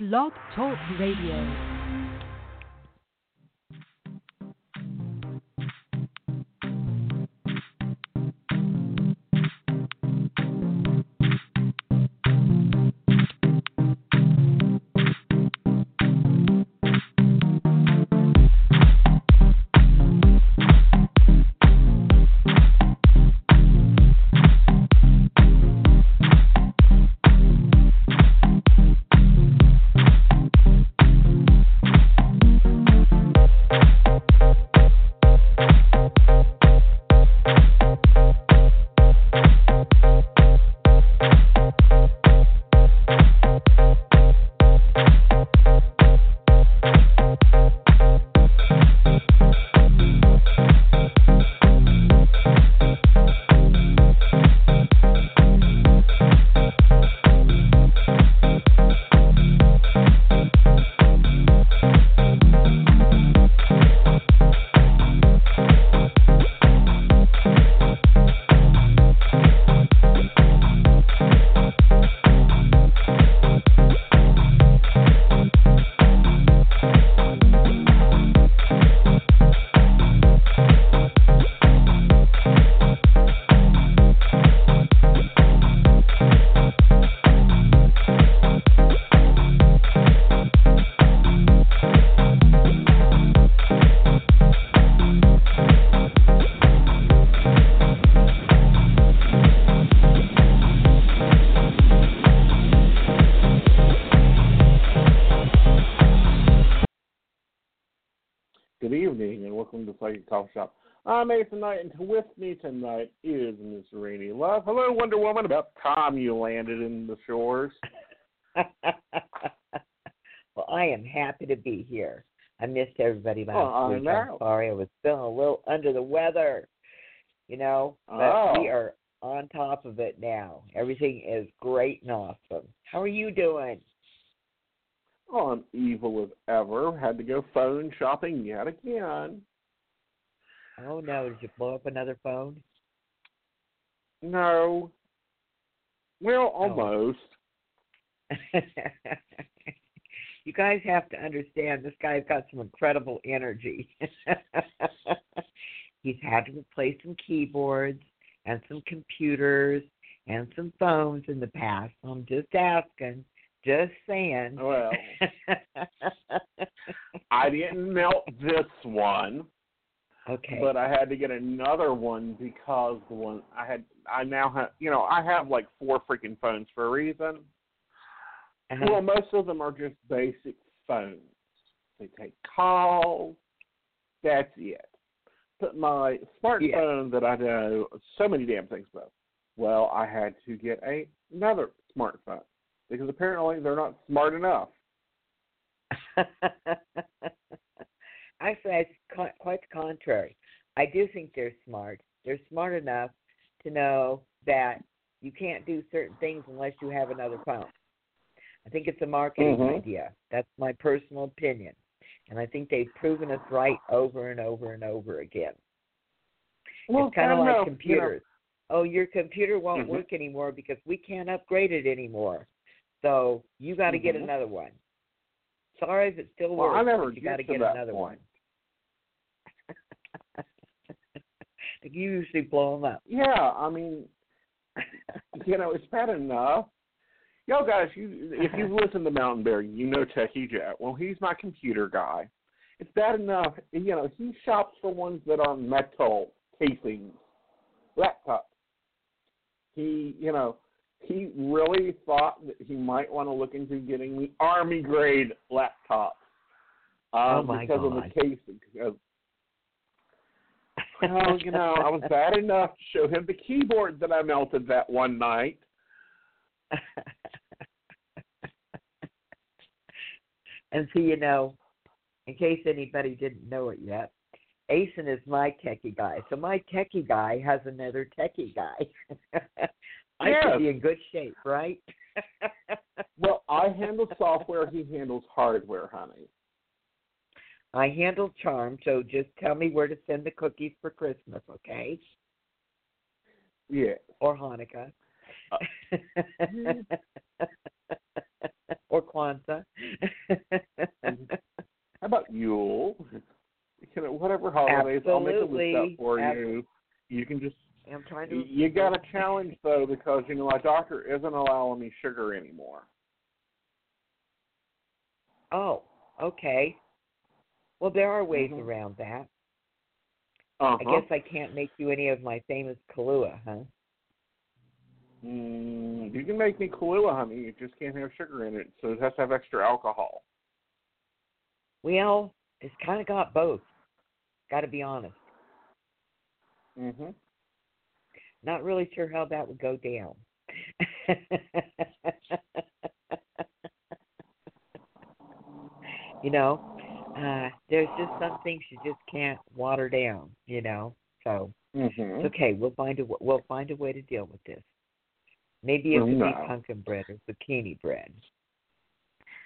Blog Talk Radio. Psychic Coffee Shop. I'm Aeson Knight, and with me tonight is Miss Rainy Love. Hello, Wonder Woman. About time you landed in the shores. well, I am happy to be here. I missed everybody last Oh, I week. know. I'm sorry, I was feeling a little under the weather, you know. But Oh. we are on top of it now. Everything is great and awesome. How are you doing? Oh, I'm evil as ever. Had to go phone shopping yet again. Oh no, did you blow up another phone? No. Well, Oh. almost. you guys have to understand this guy's got some incredible energy. He's had to replace some keyboards and some computers and some phones in the past. I'm just asking, just saying. Well, I didn't melt this one, okay. but I had to get another one because the one I had, I now have, you know, I have like four freaking phones for a reason. Uh-huh. Well, most of them are just basic phones. They take calls. That's it. But my smartphone that I know so many damn things about. Well, I had to get a, another smartphone because apparently they're not smart enough. Actually, it's quite, the contrary. I do think they're smart. They're smart enough to know that you can't do certain things unless you have another phone. I think it's a marketing Mhm. idea. That's my personal opinion. And I think they've proven us right over and over and over again. Well, it's kind of like know, computers. Oh, your computer won't Mhm. work anymore because we can't upgrade it anymore. So you got to get Mhm. another one. Sorry if it still Well, works. I never but you got to to get another point. one. You usually blow them up. Yeah, I mean, you know, it's bad enough. Yo, guys, you if you've listened to Mountain Bear, you know Techie Jet. Well, he's my computer guy. It's bad enough, you know. He shops for ones that are metal casings, laptops. He, you know, he really thought that he might want to look into getting the army grade laptop. Um, Oh, my because of the casing. Because, well, you know, I was bad enough to show him the keyboard that I melted that one night. and so you know, in case anybody didn't know it yet, Aeson is my techie guy. So my techie guy has another techie guy. I Yes. should be in good shape, right? Well, I handle software, he handles hardware, honey. I handle charm, so just tell me where to send the cookies for Christmas, okay? Yeah. Or Hanukkah. Uh, or Kwanzaa. How about Yule? You know, whatever holidays, I'll make a list out for you. You can just I'm trying to. you got a challenge though because you know my doctor isn't allowing me sugar anymore. Oh, okay. Well, there are ways Mhm. around that. Uh I guess I can't make you any of my famous Kahlua, huh? Mm, you can make me Kahlua, honey. You just can't have sugar in it, so it has to have extra alcohol. Well, it's kind of got both. Got to be honest. Mhm. Not really sure how that would go down. you know, uh, there's just some things you just can't water down. You know, so it's Mhm. okay. We'll find a we'll find a way to deal with this. Maybe it could No. be pumpkin bread or zucchini bread.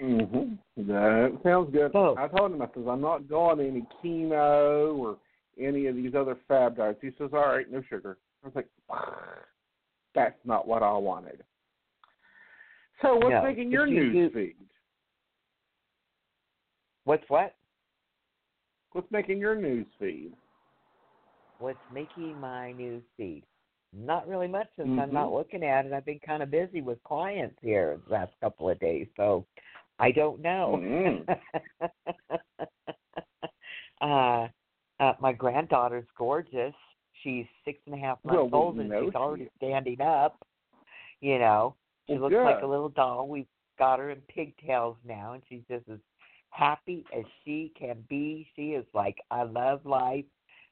Mhm. That sounds good. I told him I says I'm not going any keto or any of these other fab diets. He says, "All right, no sugar." I was like, "That's not what I wanted." So what's No, making your you news do- feed? What's what? What's making your news feed? What's making my news feed? Not really much since I'm not Mhm. looking at it. I've been kind of busy with clients here the last couple of days, so I don't know. Mm. uh, uh, my granddaughter's gorgeous. She's six and a half months Well, old and she's already standing up. You know, she Well, looks like a little doll. We've got her in pigtails now, and she's just as happy as she can be. She is like, I love life,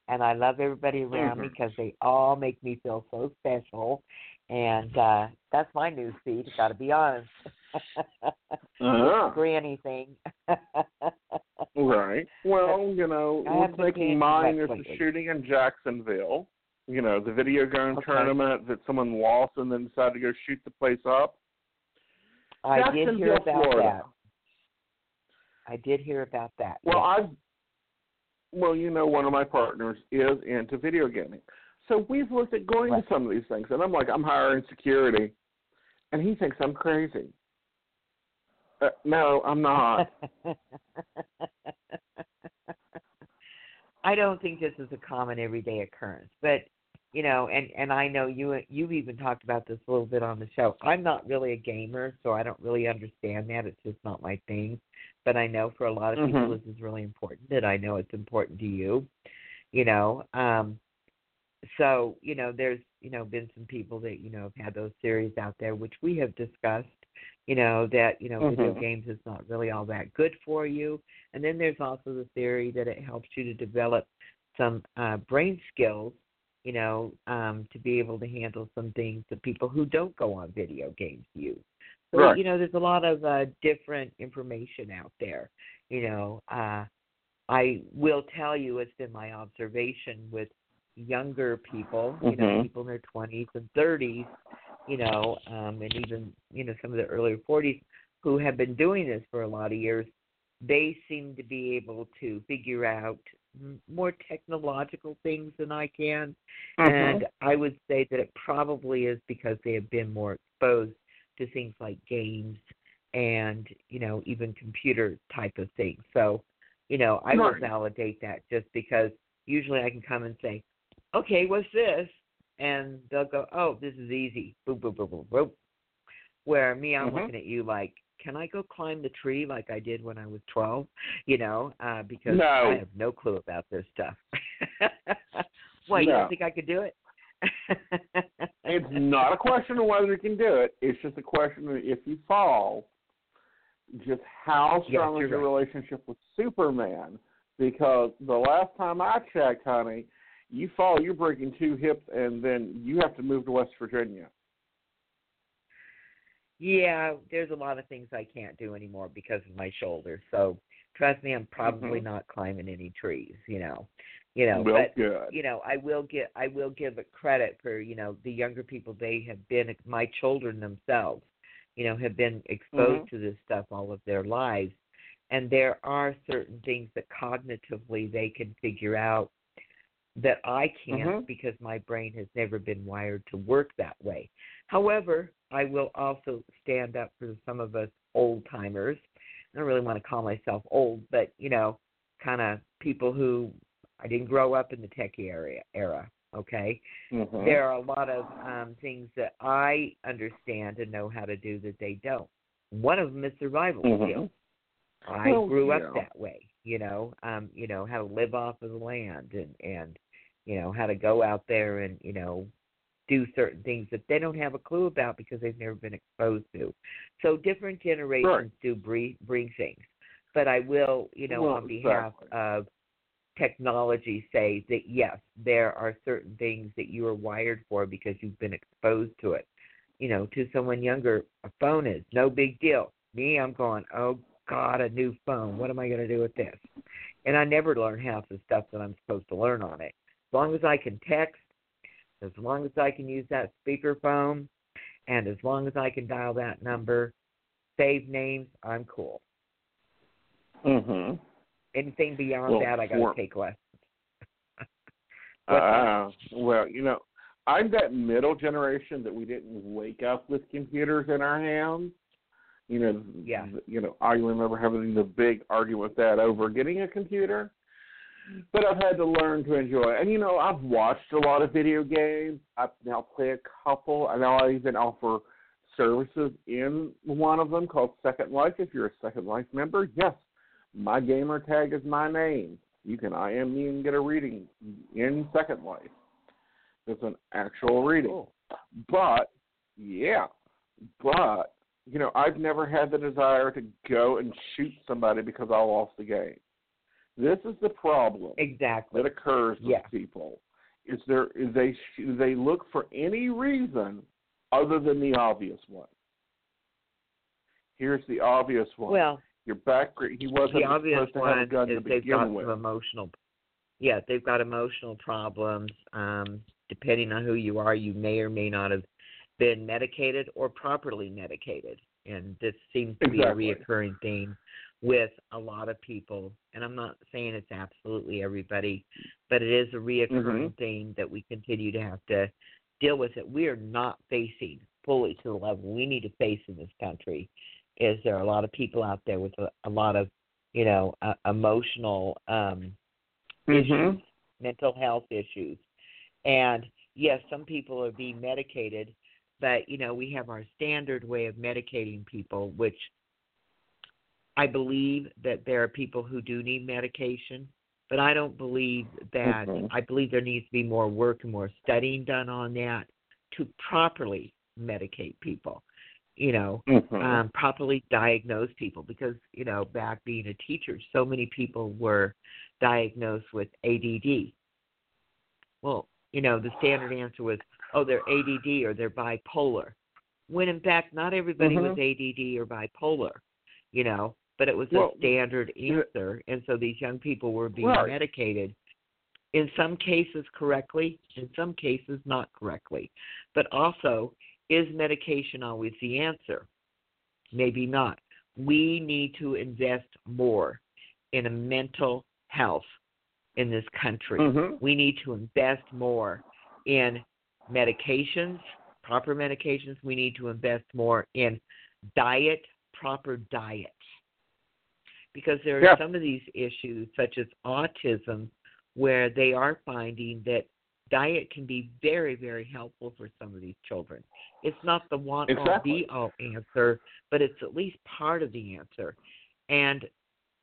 and I love everybody around me Mhm. because they all make me feel so special. And uh that's my news feed. Got to be honest. Uh-huh. Granny thing. Right. Well, you know, haven't making mine is the shooting in Jacksonville. You know, the video game Okay. tournament that someone lost and then decided to go shoot the place up. I did hear about Florida. that. I did hear about that. Well. I've well, you know, one of my partners is into video gaming, so we've looked at going Right. to some of these things, and I'm like, I'm hiring security, and he thinks I'm crazy. Uh, no, I'm not. I don't think this is a common everyday occurrence, but you know, and and I know you you've even talked about this a little bit on the show. I'm not really a gamer, so I don't really understand that. It's just not my thing. But I know for a lot of people Mhm. this is really important. That I know it's important to you. You know, um so you know there's you know been some people that you know have had those theories out there which we have discussed you know that you know video Mhm. games is not really all that good for you and then there's also the theory that it helps you to develop some uh brain skills you know um to be able to handle some things that people who don't go on video games use Right. you know there's a lot of uh different information out there you know uh I will tell you it's been my observation with younger people, you know, Mhm. people in their twenties and thirties, you know, um, and even you know some of the earlier forties who have been doing this for a lot of years. They seem to be able to figure out more technological things than I can, Mhm. and I would say that it probably is because they have been more exposed to things like games and you know even computer type of things. So, you know, I will Right. validate that just because usually I can come and say, "Okay, what's this?" and they'll go, "Oh, this is easy." Boop boop boop boop boop. Where me, I'm Mhm. looking at you like, "Can I go climb the tree like I did when I was 12?" You know, uh, because No. I have no clue about this stuff. Why you don't think I could do it? It's not a question of whether you can do it. It's just a question of if you fall, just how strong you're is your right. relationship with Superman? Because the last time I checked, honey, you fall, you're breaking two hips, and then you have to move to West Virginia. Yeah, there's a lot of things I can't do anymore because of my shoulder. So trust me, I'm probably Mhm. not climbing any trees. You know, you know. well, but good. you know, I will get I will give it credit for you know the younger people. They have been my children themselves. You know, have been exposed Mhm. to this stuff all of their lives, and there are certain things that cognitively they can figure out that I can't Mhm. because my brain has never been wired to work that way. However, I will also stand up for some of us old timers. I don't really want to call myself old, but you know, kind of people who I didn't grow up in the techie area era. Okay, Mhm. there are a lot of um, things that I understand and know how to do that they don't. One of them is survival Mhm. skills. I Well, grew up that way, you know, um, you know, how to live off of the land and and you know, how to go out there and, you know, do certain things that they don't have a clue about because they've never been exposed to. So different generations Right. do bring bring things. But I will, you know, Well, on behalf exactly. of technology say that yes, there are certain things that you are wired for because you've been exposed to it. You know, to someone younger, a phone is no big deal. Me, I'm going, oh God, a new phone. What am I going to do with this? And I never learn half the stuff that I'm supposed to learn on it. As long as I can text, as long as I can use that speakerphone, and as long as I can dial that number, save names, I'm cool. Mhm. Anything beyond Well, that, I got to take lessons. Uh, well, you know, I'm that middle generation that we didn't wake up with computers in our hands. You know, Yeah. You know, I remember having the big argument with that over getting a computer. But I've had to learn to enjoy. And you know, I've watched a lot of video games. I now play a couple. I now I even offer services in one of them called Second Life. If you're a Second Life member, yes, my gamer tag is my name. You can IM me and get a reading in Second Life. It's an actual oh, reading. Cool. But yeah, but you know, I've never had the desire to go and shoot somebody because I lost the game. This is the problem Exactly. that occurs with Yeah. people. Is there is they they look for any reason other than the obvious one. Here's the obvious one. Well, your background. he wasn't the obvious supposed to have a one is to they've got with. some emotional. Yeah, they've got emotional problems. Um, depending on who you are, you may or may not have been medicated or properly medicated, and this seems to Exactly. be a reoccurring theme with a lot of people. And I'm not saying it's absolutely everybody, but it is a reoccurring Mhm. theme that we continue to have to deal with. It we are not facing fully to the level we need to face in this country. Is there are a lot of people out there with a, a lot of, you know, uh, emotional um, issues, Mhm. mental health issues, and yes, some people are being medicated, but you know we have our standard way of medicating people, which I believe that there are people who do need medication, but I don't believe that. Mhm. I believe there needs to be more work and more studying done on that to properly medicate people. You know, Mhm. um, properly diagnose people because you know back being a teacher so many people were diagnosed with ADD well you know the standard answer was oh they're ADD or they're bipolar when in fact not everybody was ADD or bipolar you know but it was Mm-hmm. Well, a standard answer and so these young people were being Right. medicated in some cases correctly in some cases not correctly but also is medication always the answer? Maybe not. We need to invest more in a mental health in this country. Mhm. We need to invest more in medications, proper medications. We need to invest more in diet, proper diet. Because there are Yeah. some of these issues, such as autism, where they are finding that diet can be very, very helpful for some of these children. It's not the all Exactly. be all answer, but it's at least part of the answer. And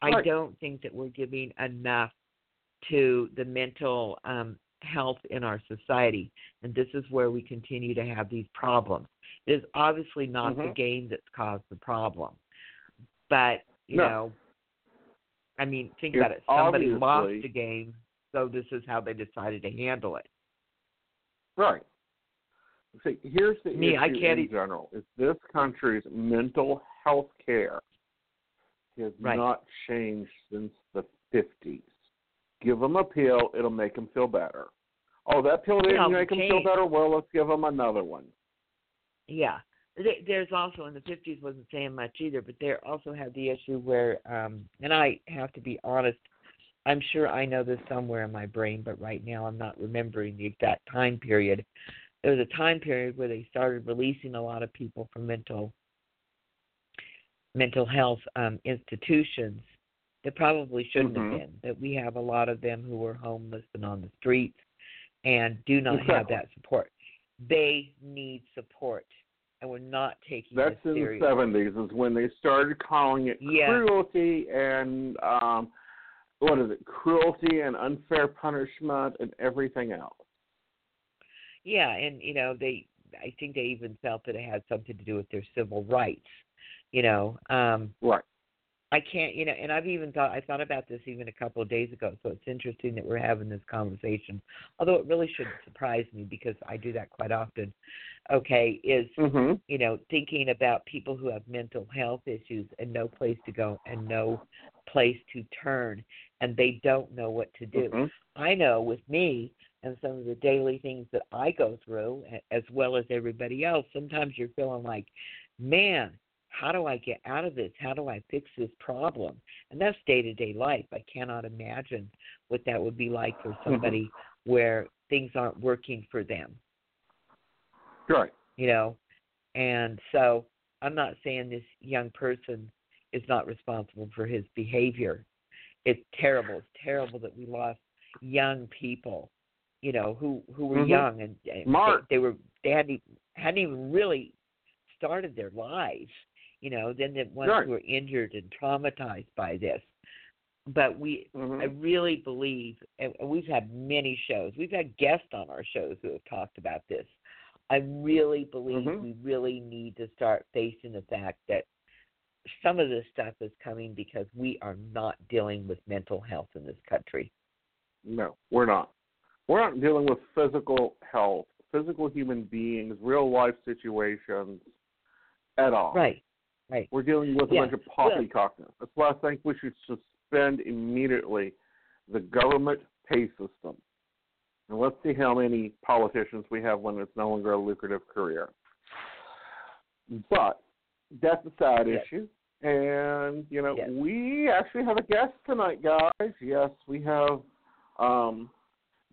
I don't think that we're giving enough to the mental um, health in our society. And this is where we continue to have these problems. It is obviously not the Mhm. game that's caused the problem. But, you No. know, I mean, think It's about it. Somebody lost obviously- a game, so this is how they decided to handle it. Right. See, here's the Me, issue I can't in e- general: is this country's mental health care has Right. not changed since the fifties. Give them a pill; it'll make them feel better. Oh, that pill didn't make them feel better. Well, let's give them another one. Yeah. There's also in the 50s wasn't saying much either, but there also had the issue where, um, and I have to be honest, I'm sure I know this somewhere in my brain, but right now I'm not remembering the exact time period. there was a time period where they started releasing a lot of people from mental mental health um, institutions that probably shouldn't Mhm. have been. That we have a lot of them who are homeless and on the streets and do not have that support. They need support, and we're not taking That's this in the seventies is when they started calling it cruelty and um what is it, cruelty and unfair punishment and everything else. Yeah, and you know they. I think they even felt that it had something to do with their civil rights. You know, um, Right. I can't, you know, and I've even thought I thought about this even a couple of days ago. So it's interesting that we're having this conversation. Although it really shouldn't surprise me because I do that quite often. Okay, is Mhm. you know thinking about people who have mental health issues and no place to go and no place to turn, and they don't know what to do. Mhm. I know with me and some of the daily things that I go through, as well as everybody else, sometimes you're feeling like, man, how do I get out of this? How do I fix this problem? And that's day to day life. I cannot imagine what that would be like for somebody where things aren't working for them, Right. you know? And so I'm not saying this young person is not responsible for his behavior. It's terrible. It's terrible that we lost young people, you know, who who were Mhm. young and, and Smart. they, they were they hadn't hadn't even really started their lives, you know. Then the ones Right. who were injured and traumatized by this. But we, Mhm. I really believe, and we've had many shows. We've had guests on our shows who have talked about this. I really believe Mhm. we really need to start facing the fact that some of this stuff is coming because we are not dealing with mental health in this country. No, we're not. We're not dealing with physical health, physical human beings, real life situations at all. Right. Right. We're dealing with a bunch of poppycockness. That's why I think we should suspend immediately the government pay system. And let's see how many politicians we have when it's no longer a lucrative career. But that's a side Yes. issue. And, you know, Yes. we actually have a guest tonight, guys. Yes, we have um,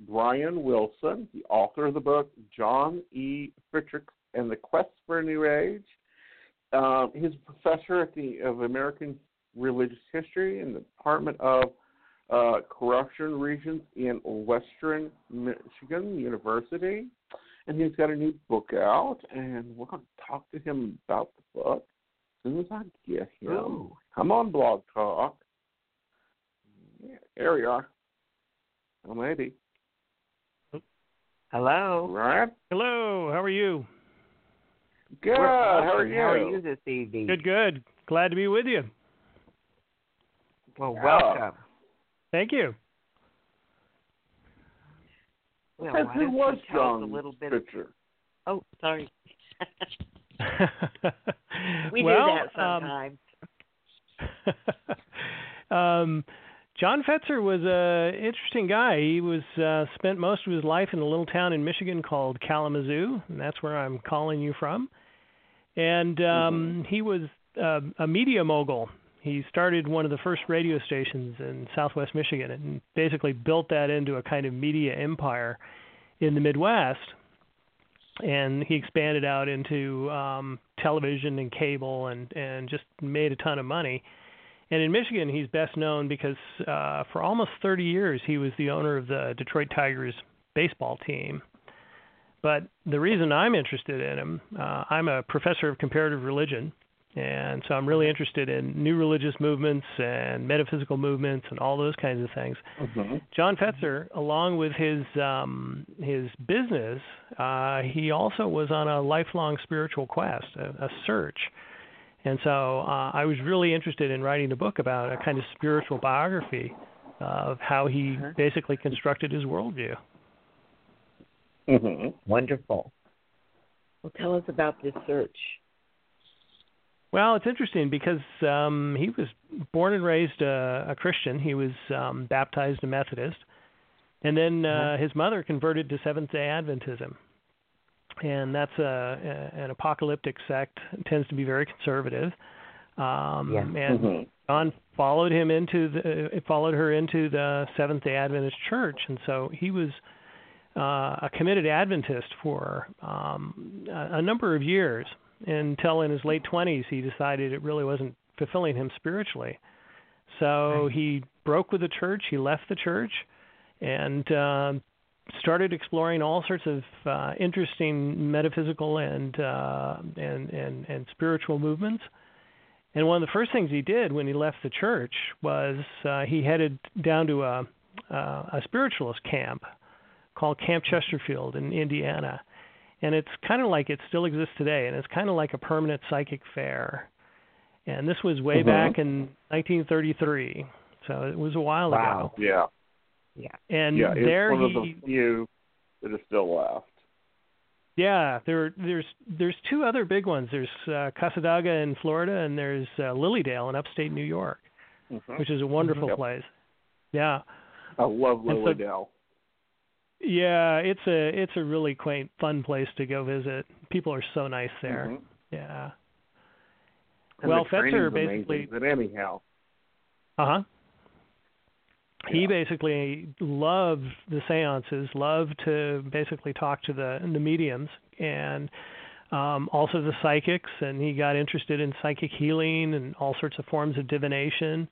Brian Wilson, the author of the book John E. Fetzer and the Quest for a New Age. Um, he's a professor at the of American Religious History in the Department of uh, Comparative Religion in Western Michigan University, and he's got a new book out, and we're going to talk to him about the book as soon as I get him. Ooh. Come on, Blog Talk. Yeah, there we are. Oh, maybe. Hello. Right? Hello, how are you? Good. We're How are you? How are you this evening? Good, good. Glad to be with you. Well, welcome. Thank you. Well, Because why who don't you was tell John a little bit? Fitcher? Oh, sorry. we well, do that sometimes. Um, um, John Fetzer was a interesting guy. He was uh, spent most of his life in a little town in Michigan called Kalamazoo, and that's where I'm calling you from. And um, he was uh, a media mogul. He started one of the first radio stations in Southwest Michigan and basically built that into a kind of media empire in the Midwest. And he expanded out into um, television and cable and and just made a ton of money. And in Michigan, he's best known because uh, for almost 30 years he was the owner of the Detroit Tigers baseball team. But the reason I'm interested in him, uh, I'm a professor of comparative religion, and so I'm really interested in new religious movements and metaphysical movements and all those kinds of things. Mm-hmm. John Fetzer, along with his um, his business, uh, he also was on a lifelong spiritual quest, a, a search. And so uh, I was really interested in writing a book about a kind of spiritual biography of how he Uh-huh. basically constructed his worldview. Mm-hmm. Wonderful. Well, tell us about this search. Well, it's interesting because um, he was born and raised a, a Christian. He was um, baptized a Methodist, and then uh, Uh-huh. his mother converted to Seventh Day Adventism, and that's a, a an apocalyptic sect. It tends to be very conservative. Um, Yeah. And Mm-hmm. John followed him into the followed her into the Seventh Day Adventist Church, and so he was uh, a committed Adventist for um, a, a number of years until in his late 20s he decided it really wasn't fulfilling him spiritually. So Right. he broke with the church, he left the church, and uh, started exploring all sorts of uh, interesting metaphysical and, uh, and and and spiritual movements. And one of the first things he did when he left the church was uh, he headed down to a uh, a spiritualist camp called Camp Chesterfield in Indiana. And it's kind of like it still exists today, and it's kind of like a permanent psychic fair. And this was way Mhm. back in 1933, so it was a while Wow. ago. Yeah. Yeah. And yeah, there one he, of the few that are still left. Yeah, there there's there's two other big ones. There's uh, Cassadaga in Florida, and there's uh, Lilydale in upstate New York, Mhm. which is a wonderful Yep. place. Yeah, I love And so- Lilydale. yeah, it's a it's a really quaint, fun place to go visit. People are so nice there. Mhm. Yeah. And Well, Fetzer basically- amazing, But anyhow, Uh huh. He basically loved the seances, loved to basically talk to the the mediums and um also the psychics and he got interested in psychic healing and all sorts of forms of divination.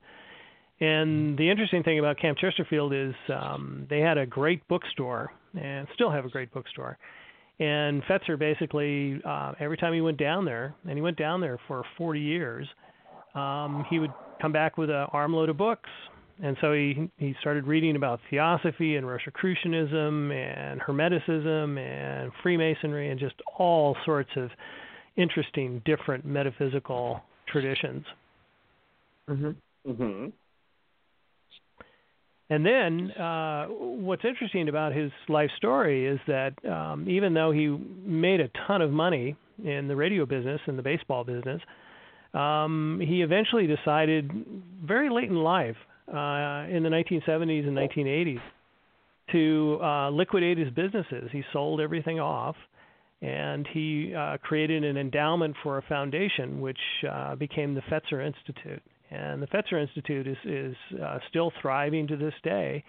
And the interesting thing about Camp Chesterfield is um they had a great bookstore and still have a great bookstore. And Fetzer basically uh every time he went down there, and he went down there for 40 years, um he would come back with an armload of books. And so he he started reading about theosophy and Rosicrucianism and Hermeticism and Freemasonry and just all sorts of interesting different metaphysical traditions. Mhm. hmm And then uh, what's interesting about his life story is that um, even though he made a ton of money in the radio business and the baseball business, um, he eventually decided very late in life, uh, in the 1970s and 1980s, to uh, liquidate his businesses. He sold everything off, and he uh, created an endowment for a foundation, which uh, became the Fetzer Institute. And the Fetzer Institute is is uh, still thriving to this day,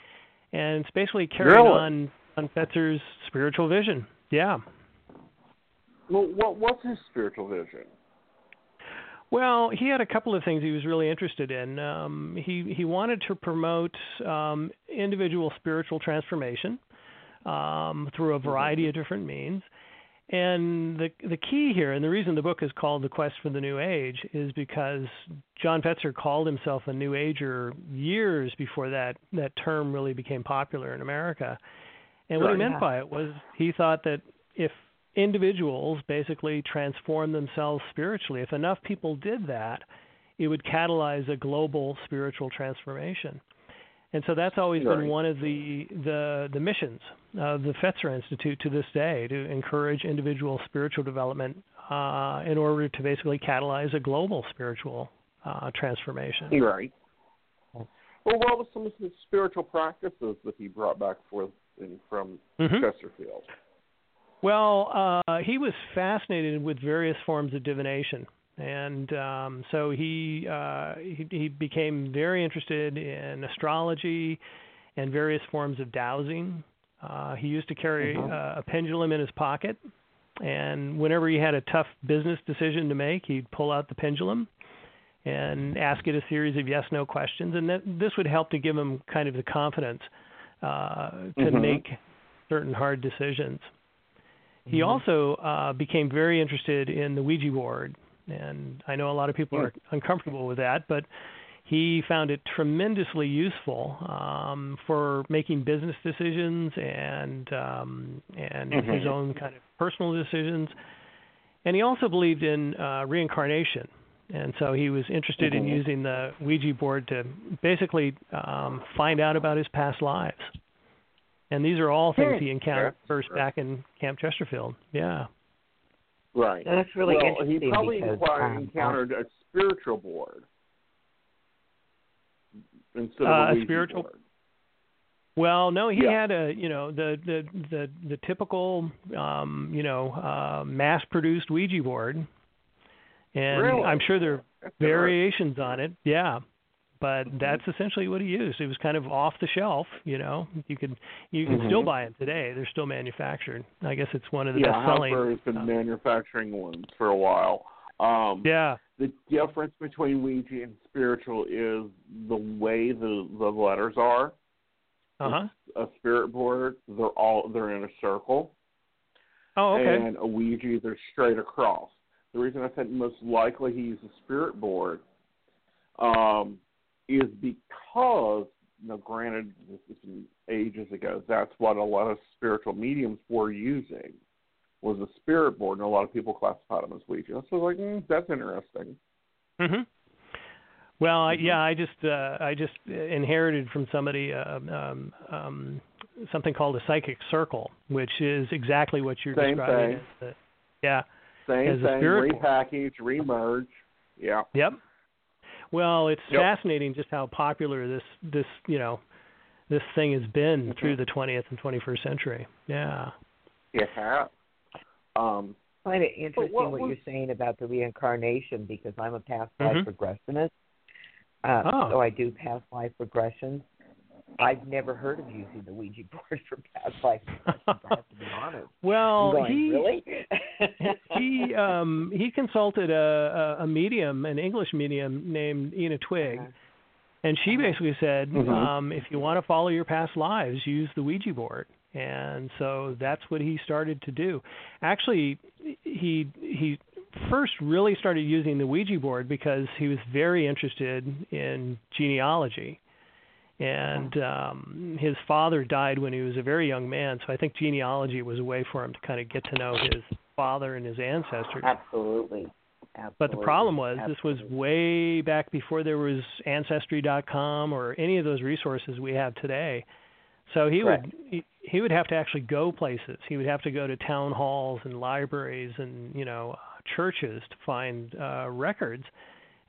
and it's basically carrying Really? on on Fetzer's spiritual vision. Yeah. Well, what what's his spiritual vision? Well, he had a couple of things he was really interested in. Um, he he wanted to promote um, individual spiritual transformation um, through a variety of different means. And the the key here, and the reason the book is called "The Quest for the New Age," is because John Fetzer called himself a New Ager years before that that term really became popular in America. And what he meant Yeah. by it was he thought that if individuals basically transform themselves spiritually, if enough people did that, it would catalyze a global spiritual transformation. And so that's always Right. been one of the, the the missions of the Fetzer Institute to this day to encourage individual spiritual development uh, in order to basically catalyze a global spiritual uh, transformation. Right. Well, what was some of his spiritual practices that he brought back forth in, from Mhm. Chesterfield? Well, uh, he was fascinated with various forms of divination, and um, so he, uh, he he became very interested in astrology and various forms of dowsing. Uh, he used to carry Mhm. uh, a pendulum in his pocket, and whenever he had a tough business decision to make, he'd pull out the pendulum and ask it a series of yes/no questions, and that, this would help to give him kind of the confidence uh, to Mhm. make certain hard decisions. He Mhm. also uh, became very interested in the Ouija board, and I know a lot of people Hmm. are uncomfortable with that, but he found it tremendously useful um, for making business decisions and um, and his Mhm. own kind of personal decisions. And he also believed in uh, reincarnation, and so he was interested in Mhm. using the Ouija board to basically um, find out about his past lives. And these are all things Hmm. he encountered That's first great. back in Camp Chesterfield. Yeah. Right. Now, that's really well, interesting he probably because enquir- um, encountered a spiritual board instead Uh, of a a Ouija spiritual- board. Well, no, he Yeah. had a you know the the the the typical um, you know uh, mass-produced Ouija board, and Really? I'm sure there are variations on it. Yeah, but Mm-hmm. that's essentially what he used. It was kind of off the shelf, you know. You could you can still Mhm. buy them today. They're still manufactured. I guess it's one of the yeah, best selling. Housewares has been uh, manufacturing ones for a while. Um, yeah. the difference between Ouija and spiritual is the way the the letters are. Uh huh. A spirit board, they're all they're in a circle, Oh, okay. and a Ouija, they're straight across. The reason I said most likely he used a spirit board um, is because, now granted, this is ages ago, that's what a lot of spiritual mediums were using was a spirit board, and a lot of people classified them as Ouija. So I was like, mm, that's interesting. Mhm. Well, I, Mhm. yeah, I just uh, I just inherited from somebody uh, um, um, something called a psychic circle, which is exactly what you're Same describing. thing. As the, yeah. Same As a thing, spirit board. repackage, remerge. Yeah. Yep. Well, it's Yep. fascinating just how popular this this you know this thing has been Mhm. through the 20th and 21st century. Yeah. It has. Um, I find it interesting what what, was- you're saying about the reincarnation because I'm a past life Mhm. regressionist. Uh, Oh. So I do past life regressions. I've never heard of using the Ouija board for past life. I have to be honest. Well, going, he really? he um he consulted a, a a medium, an English medium named Ena Twigg, Uh-huh. and she basically said, Mhm. um, if you want to follow your past lives, use the Ouija board. And so that's what he started to do. Actually, he he first really started using the Ouija board because he was very interested in genealogy. And um his father died when he was a very young man, so I think genealogy was a way for him to kind of get to know his father and his ancestors. Absolutely. Absolutely. But the problem was this was way back before there was ancestry.com or any of those resources we have today. So he Correct. would he, he would have to actually go places. He would have to go to town halls and libraries and you know churches to find uh, records.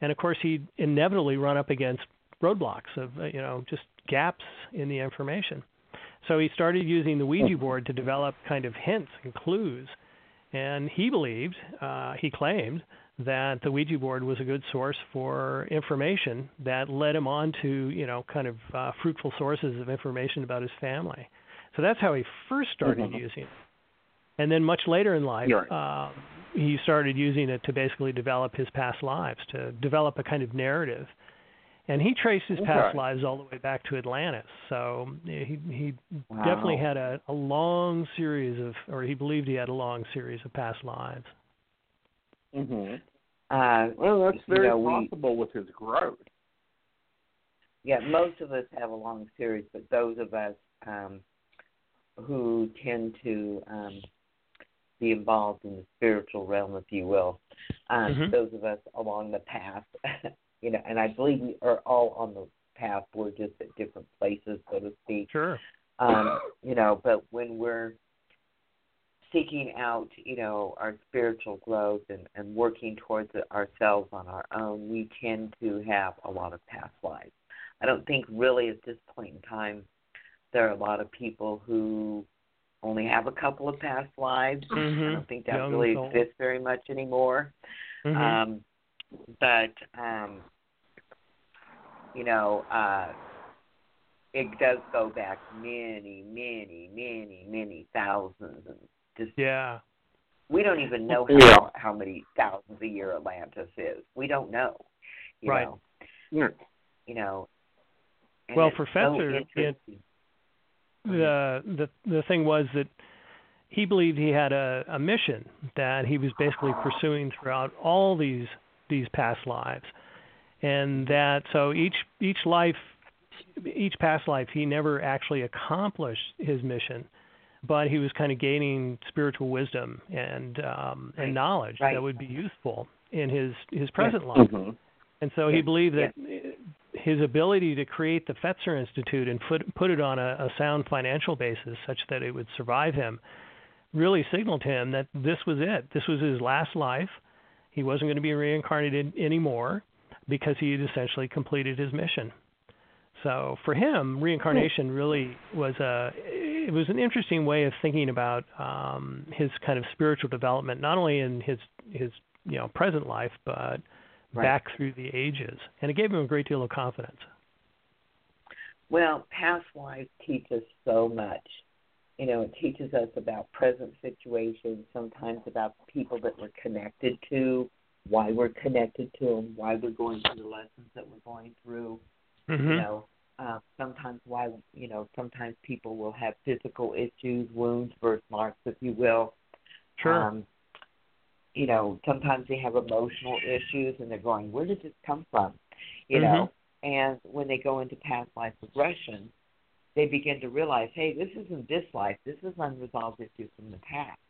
And of course he'd inevitably run up against roadblocks of uh, you know just gaps in the information. So he started using the Ouija board to develop kind of hints and clues. And he believed, uh, he claimed, that the Ouija board was a good source for information that led him on to, you know, kind of uh, fruitful sources of information about his family. So that's how he first started Mhm. using it. And then much later in life, Right. uh, he started using it to basically develop his past lives, to develop a kind of narrative. And he traced his past Okay. lives all the way back to Atlantis. So he he definitely had a, a long series of, or he believed he had a long series of past lives. hmm Uh, Well, that's You very know, we- possible with his growth. yeah, most of us have a long series, but those of us um, who tend to um, be involved in the spiritual realm, if you will, um, Mhm. those of us along the path, you know, and I believe we are all on the path. We're just at different places, so to speak. Sure. um, you know, but when we're seeking out, you know, our spiritual growth and, and working towards ourselves on our own, we tend to have a lot of past lives. I don't think really at this point in time there are a lot of people who only have a couple of past lives. I Mhm. don't think that Young really exists very much anymore. Mhm. Um, but um, you know, uh, it does go back many, many, many, many thousands, and just yeah. we don't even know how Yeah. how many thousands a year Atlantis is. We don't know. You Right. Know, Yeah. you know. Well, it's for so it- the the the thing was that he believed he had a, a mission that he was basically pursuing throughout all these these past lives, and that so each each life, each past life, he never actually accomplished his mission, but he was kind of gaining spiritual wisdom and um, Right. and knowledge Right. that would be useful in his his present life. hmm And so he believed that his ability to create the Fetzer Institute and put put it on a, a sound financial basis, such that it would survive him, really signaled to him that this was it. This was his last life. He wasn't going to be reincarnated anymore because he had essentially completed his mission. So for him, reincarnation really was a it was an interesting way of thinking about um, his kind of spiritual development, not only in his his you know present life, but Right. back through the ages, and it gave him a great deal of confidence. Well, past lives teach us so much. You know, it teaches us about present situations, sometimes about people that we're connected to, why we're connected to them, why we're going through the lessons that we're going through. Mm-hmm. You know, uh, sometimes why you know sometimes people will have physical issues, wounds, birthmarks, if you will. Sure. Um, you know, sometimes they have emotional issues, and they're going, "Where did this come from?" You know, and when they go into past life regression, they begin to realize, "Hey, this isn't this life. This is unresolved issues from the past."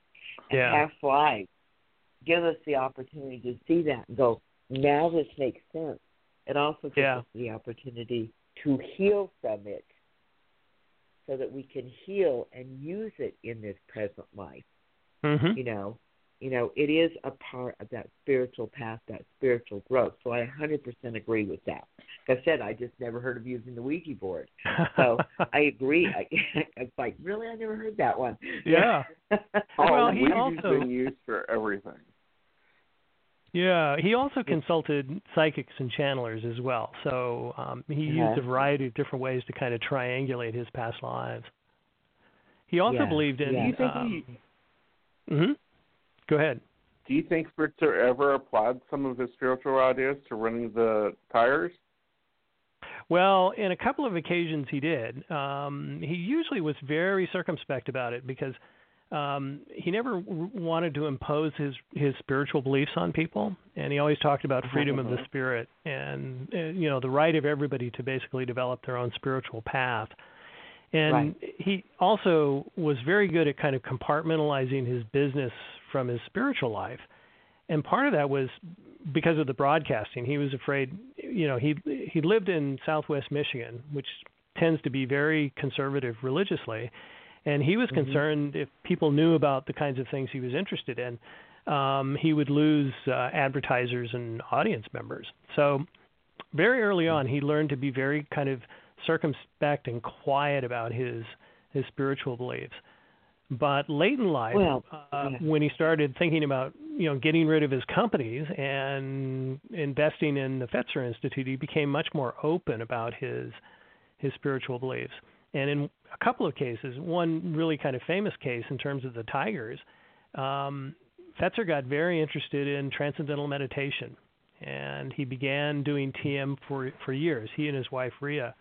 And Yeah. past lives give us the opportunity to see that and go, "Now this makes sense." It also gives Yeah. us the opportunity to heal from it, so that we can heal and use it in this present life Mm-hmm. you know you know it is a part of that spiritual path that spiritual growth so i 100% agree with that like i said i just never heard of using the ouija board so i agree I, it's like really i never heard that one Yeah. Oh, Well, he Ouija's also- been used for everything. Yeah, he also consulted psychics and channelers as well. So um, he used a variety of different ways to kind of triangulate his past lives. He also Yeah, believed in. yeah. Do you think um, he, mhm. Go ahead. do you think Fetzer ever applied some of his spiritual ideas to running the Tigers? Well, in a couple of occasions he did. Um, he usually was very circumspect about it because um, he never w- wanted to impose his his spiritual beliefs on people, and he always talked about freedom of the spirit and uh, you know the right of everybody to basically develop their own spiritual path. And Right. he also was very good at kind of compartmentalizing his business from his spiritual life. And part of that was because of the broadcasting. He was afraid, you know, he he lived in Southwest Michigan, which tends to be very conservative religiously, and he was Mhm. concerned if people knew about the kinds of things he was interested in, um, he would lose uh, advertisers and audience members. So very early on, he learned to be very kind of circumspect and quiet about his his spiritual beliefs. But late in life, Well, uh, yeah. when he started thinking about you know getting rid of his companies and investing in the Fetzer Institute, he became much more open about his his spiritual beliefs. And in a couple of cases, one really kind of famous case in terms of the tigers, um, Fetzer got very interested in transcendental meditation, and he began doing TM for for years. He and his wife Ria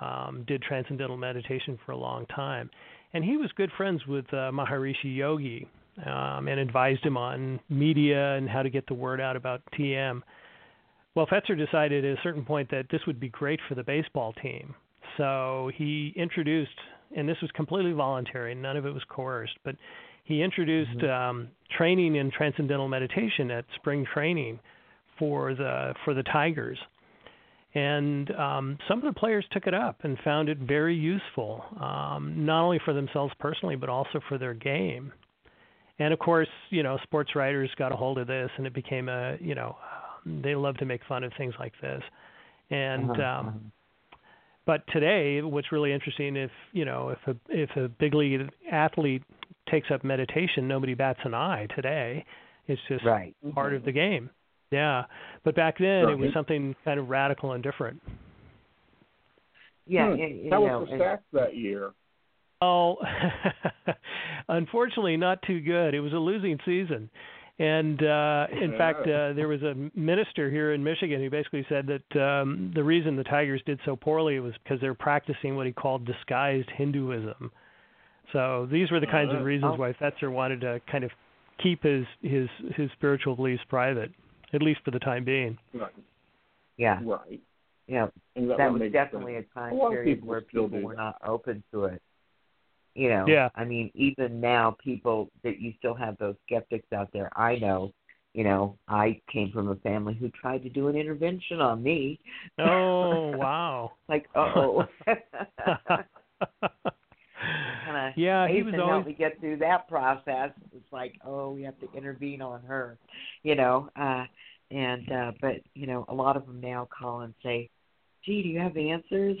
um, did transcendental meditation for a long time, and he was good friends with uh, Maharishi Yogi um, and advised him on media and how to get the word out about TM. Well, Fetzer decided at a certain point that this would be great for the baseball team, so he introduced, and this was completely voluntary, none of it was coerced, but he introduced um, training in transcendental meditation at spring training for the for the Tigers, and um, some of the players took it up and found it very useful, um, not only for themselves personally but also for their game. And of course, you know, sports writers got a hold of this, and it became a you know, they love to make fun of things like this, and Uh-huh, um, uh-huh. but today, what's really interesting, if you know, if a if a big league athlete takes up meditation, nobody bats an eye today. It's just right part of the game. Yeah, but back then it was something kind of radical and different. yeah Hmm. and, you How know, was the and- stats that year? Oh, unfortunately, not too good. It was a losing season, and uh, in fact, uh, there was a minister here in Michigan who basically said that um, the reason the Tigers did so poorly was because they were practicing what he called disguised Hinduism. So these were the kinds Uh, of reasons oh. why Fetzer wanted to kind of keep his his his spiritual beliefs private, at least for the time being. Right. yeah Right. yeah And that would was definitely sense. a time A period people where people were that. not open to it. You know, Yeah. I mean, even now, people that you still have those skeptics out there. I know, you know, I came from a family who tried to do an intervention on me. Oh wow. like, uh oh. kind of yeah, he Aeson was help always me get through that process. It's like, oh, we have to intervene on her, you know. Uh, and uh, but you know, a lot of them now call and say, "Gee, do you have answers?"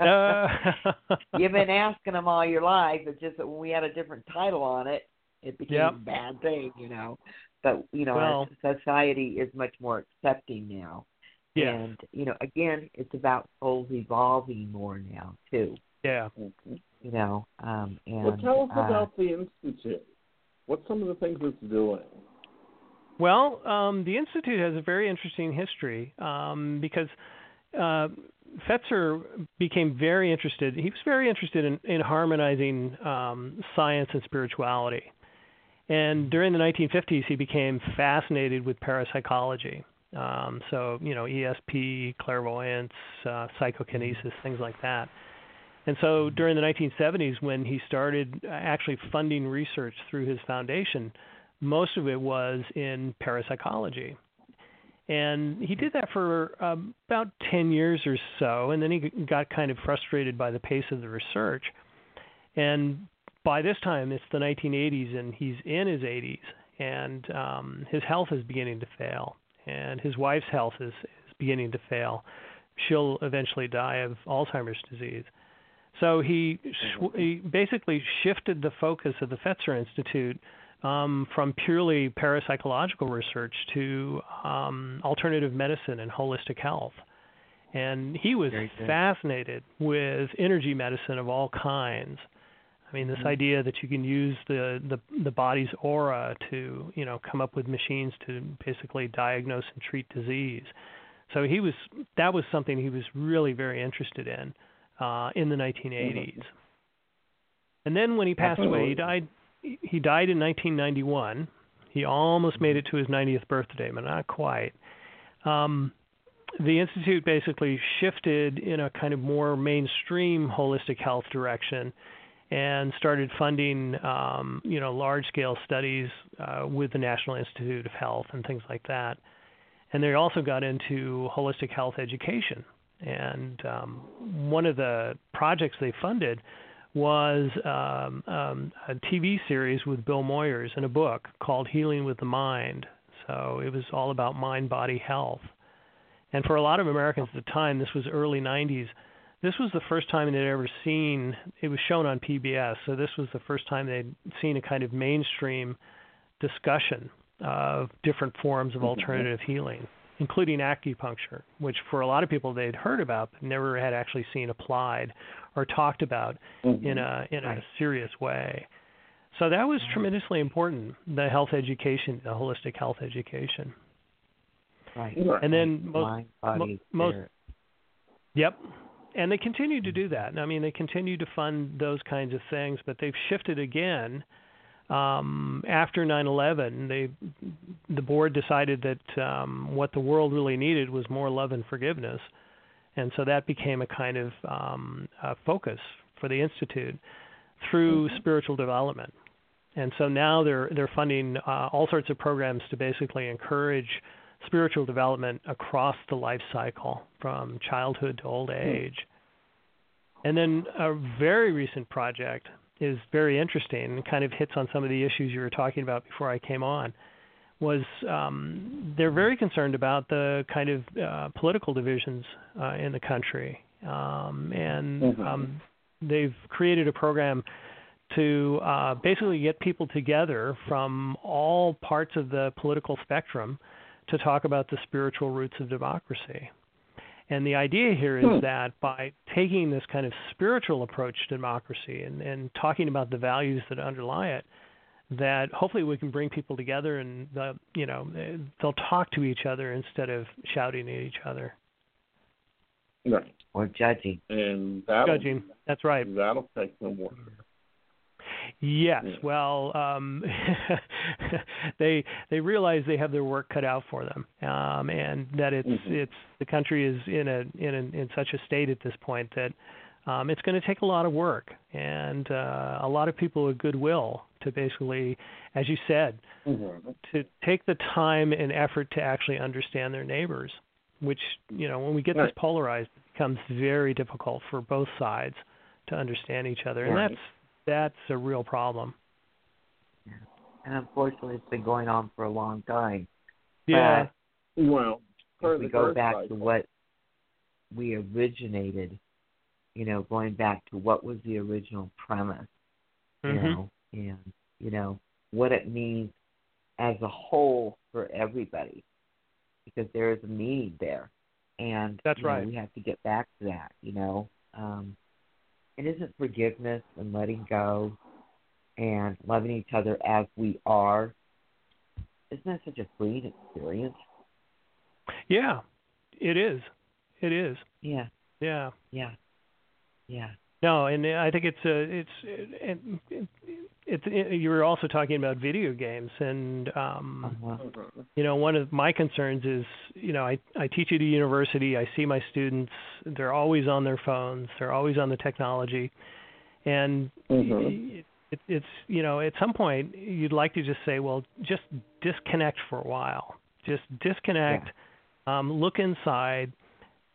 Uh, You've been asking them all your life. It's just that when we had a different title on it, it became Yep. a bad thing, you know. but you know, Well- our society is much more accepting now. Yes. And you know, again, it's about souls evolving more now too. Yeah. You know, um, and Well, tell us uh, about the institute. What's some of the things it's doing? Well, um, the institute has a very interesting history um, because uh, Fetzer became very interested. He was very interested in, in harmonizing um, science and spirituality. And during the 1950s, he became fascinated with parapsychology. Um, so, you know, ESP, clairvoyance, uh, psychokinesis, things like that. And so during the 1970s, when he started actually funding research through his foundation, most of it was in parapsychology. And he did that for um, about 10 years or so, and then he got kind of frustrated by the pace of the research. And by this time, it's the 1980s, and he's in his 80s, and um, his health is beginning to fail, and his wife's health is, is beginning to fail. She'll eventually die of Alzheimer's disease. So he, sw- he basically shifted the focus of the Fetzer Institute um, from purely parapsychological research to um, alternative medicine and holistic health. And he was fascinated with energy medicine of all kinds. I mean, this Mhm. idea that you can use the, the the body's aura to, you know, come up with machines to basically diagnose and treat disease. So he was that was something he was really very interested in uh, in the 1980s. And then when he passed away, he died. He died in 1991. He almost made it to his 90th birthday, but not quite. Um, the institute basically shifted in a kind of more mainstream holistic health direction and started funding, um, you know, large-scale studies uh, with the National Institute of Health and things like that. And they also got into holistic health education. And um, one of the projects they funded was um, um, a TV series with Bill Moyers and a book called Healing with the Mind. So it was all about mind body health. And for a lot of Americans at the time, this was early 90s. This was the first time they'd ever seen it was shown on PBS. So this was the first time they'd seen a kind of mainstream discussion of different forms of Mhm. alternative healing, including acupuncture, which for a lot of people they'd heard about but never had actually seen applied or talked about mm-hmm. in a in a Right. serious way. So that was tremendously important, the health education, the holistic health education. right. Right. And then most mind, body, most- Yep. And they continue to do that. I mean, they continue to fund those kinds of things, but they've shifted again. Um, after 9/11, they the board decided that um, what the world really needed was more love and forgiveness, and so that became a kind of um, uh, focus for the institute through spiritual development. And so now they're they're funding uh, all sorts of programs to basically encourage spiritual development across the life cycle from childhood to old age. And then a very recent project is very interesting and kind of hits on some of the issues you were talking about before I came on. Was um, they're very concerned about the kind of uh, political divisions uh, in the country, um, and Mhm. um, they've created a program to uh, basically get people together from all parts of the political spectrum to talk about the spiritual roots of democracy. And the idea here is Hmm. that by taking this kind of spiritual approach to democracy and, and talking about the values that underlie it, that hopefully we can bring people together and the, you know they'll talk to each other instead of shouting at each other. Right. or judging. And that'll, Judging. That's right. that'll take some work. Yes. Well, um, they they realize they have their work cut out for them, um, and that it's Mhm. it's the country is in a in a, in such a state at this point that um, it's going to take a lot of work and uh, a lot of people with goodwill to basically, as you said, Mhm. to take the time and effort to actually understand their neighbors. Which you know, when we get this polarized, it becomes very difficult for both sides to understand each other, and Right. that's that's a real problem. And unfortunately, it's been going on for a long time. Yeah. Well, per if we go back cycle. to what we originated, you know, going back to what was the original premise, you Mhm. know, and you know what it means as a whole for everybody because there is a need there. And That's you know, right. we have to get back to that, you know. Um it isn't forgiveness and letting go and loving each other as we are. Isn't that such a freeing experience? Yeah, it is. It is. Yeah, Yeah. yeah, yeah. No, and I think it's a it's it, it, it, you were also talking about video games, and um, Uh-huh. You know one of my concerns is you know I I teach at a university, I see my students, they're always on their phones, they're always on the technology, and it, it, it's you know at some point you'd like to just say, well, just disconnect for a while, just disconnect, um, look inside,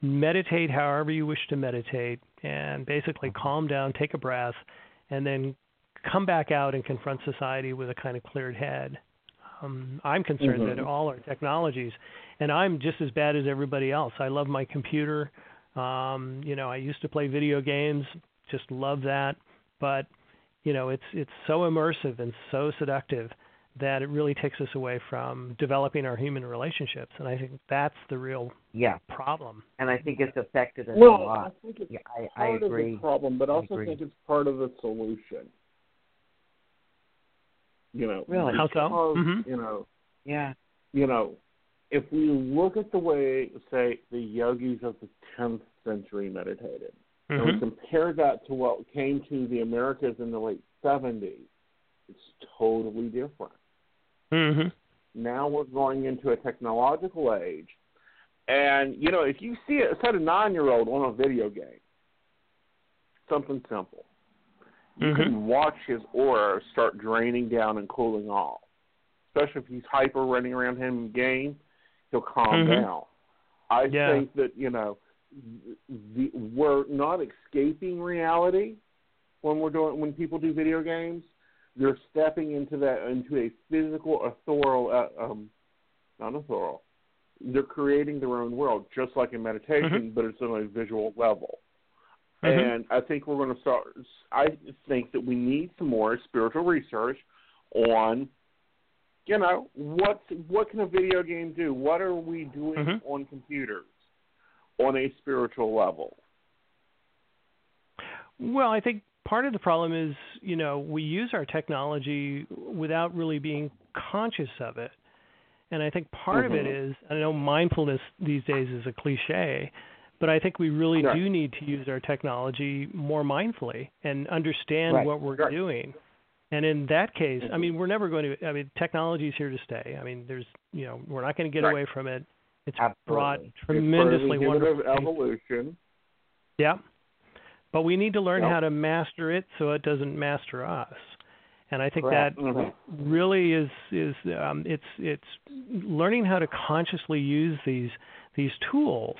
meditate however you wish to meditate, and basically calm down, take a breath, and then come back out and confront society with a kind of cleared head. Um, I'm concerned that Mhm. all our technologies, and I'm just as bad as everybody else. I love my computer. Um, you know, I used to play video games, just love that, but you know, it's it's so immersive and so seductive that it really takes us away from developing our human relationships, and I think that's the real Yeah, problem. and I think it's affected us a Well, I think it's Yeah, I, I part of agree. the problem, but I I also agree. think it's part of the solution. You know, Really? How so? because, Mhm. You know, Yeah, you know, if we look at the way, say, the yogis of the 10th century meditated, and we Mhm. compare that to what came to the Americas in the late 70s, it's totally different. Mhm. Now we're going into a technological age, and you know, if you see a set a nine-year-old on a video game, something simple, you Mhm. can watch his aura start draining down and cooling off. Especially if he's hyper running around him in game, he'll calm Mhm. down. I Yeah. think that you know, the, we're not escaping reality when we're doing when people do video games. They're stepping into that into a physical, authorial, uh, um, not authorial. They're creating their own world, just like in meditation, but it's on a visual level. Mhm. And I think we're going to start. I think that we need some more spiritual research on, you know, what what can a video game do? What are we doing Mhm. on computers on a spiritual level? Well, I think part of the problem is, you know, we use our technology without really being conscious of it. And I think part of it Mhm. is, I know mindfulness these days is a cliche, but I think we really do need to use our technology more mindfully and understand Right. what we're doing. And in that case, I Mhm. mean, we're never going to. I mean, technology is here to stay. I mean, there's, you know, we're not going to get Right. away from it. It's Absolutely. brought It's part of the tremendously exhibit wonderful. of evolution. Yeah. But we need to learn Yep. how to master it so it doesn't master us. And I think Correct. that Mhm. really is is um, it's it's learning how to consciously use these these tools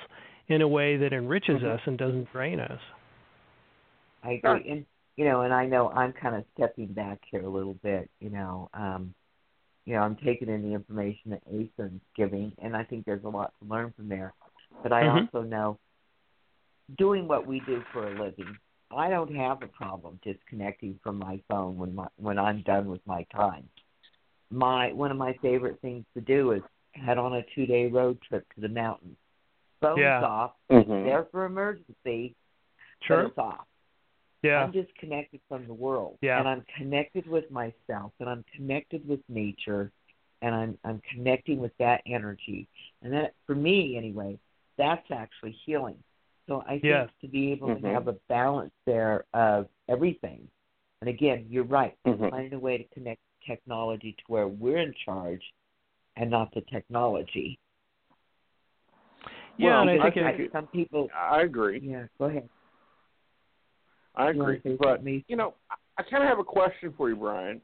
in a way that enriches Mhm. us and doesn't drain us. I agree. And you know, and I know I'm kind of stepping back here a little bit. You know, um, you know, I'm taking in the information that Aeson's giving, and I think there's a lot to learn from there. But I Mhm. also know, doing what we do for a living, I don't have a problem disconnecting from my phone when my when I'm done with my time. My one of my favorite things to do is head on a two day road trip to the mountains. Phones Yeah. off, Mhm. there for emergency, Sure. it's off. Yeah. I'm disconnected from the world. Yeah. And I'm connected with myself and I'm connected with nature and I'm I'm connecting with that energy. And that for me anyway, that's actually healing. So I think Yes. to be able Mhm. to have a balance there of everything. And again, you're right. Mhm. Finding a way to connect technology to where we're in charge and not the technology. Yeah, Well, and I I think think it, it- some people I agree. yeah, go ahead. I You agree. say But something? you know, I, I kind of have a question for you, Brian.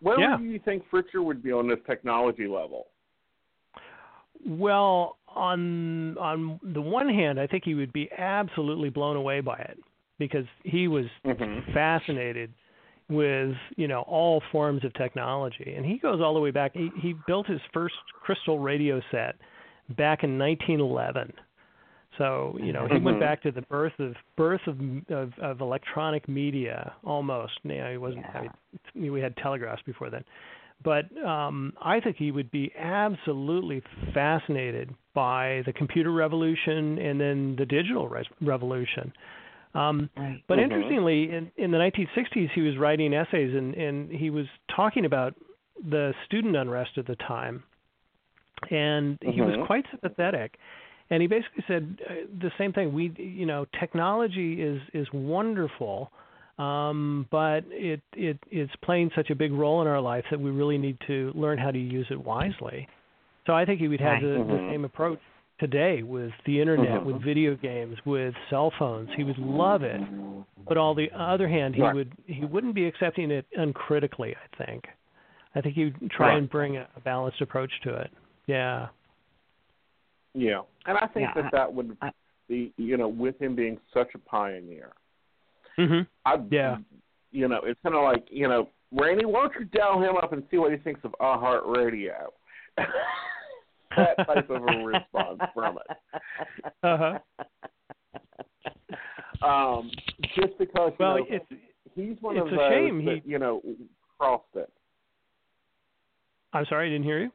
Where Yeah. do you think Fetzer would be on this technology level? Well, on on the one hand, I think he would be absolutely blown away by it because he was Mhm. fascinated with you know all forms of technology, and he goes all the way back. He he built his first crystal radio set back in 1911. So you know he went Mhm. back to the birth of birth of of, of electronic media almost. You know, he wasn't. I mean, we had telegraphs before then, But um, I think he would be absolutely fascinated by the computer revolution and then the digital re- revolution. Um, but Mhm. interestingly, in, in the 1960s, he was writing essays and, and he was talking about the student unrest at the time. And he was Mhm. quite sympathetic. And he basically said uh, the same thing. We, you know, technology is is wonderful, um, but it it it's playing such a big role in our life that we really need to learn how to use it wisely. So I think he would have Right. the, the Mhm. same approach today with the internet, Mhm. with video games, with cell phones. He would love it, but on the other hand, he Right. would he wouldn't be accepting it uncritically. I think. I think he'd try Right. and bring a, a balanced approach to it. Yeah. Yeah, and I think Yeah, that that would I- be, you know, with him being such a pioneer. Mhm. I, Yeah. You know, it's kind of like, you know, Raine, why don't you dial him up and see what he thinks of iHeartRadio? that type of a response from it. Uh huh. Um, just because, you Well, know, it's he's one it's of a those shame that, he- you know, crossed it. I'm sorry, I didn't hear you.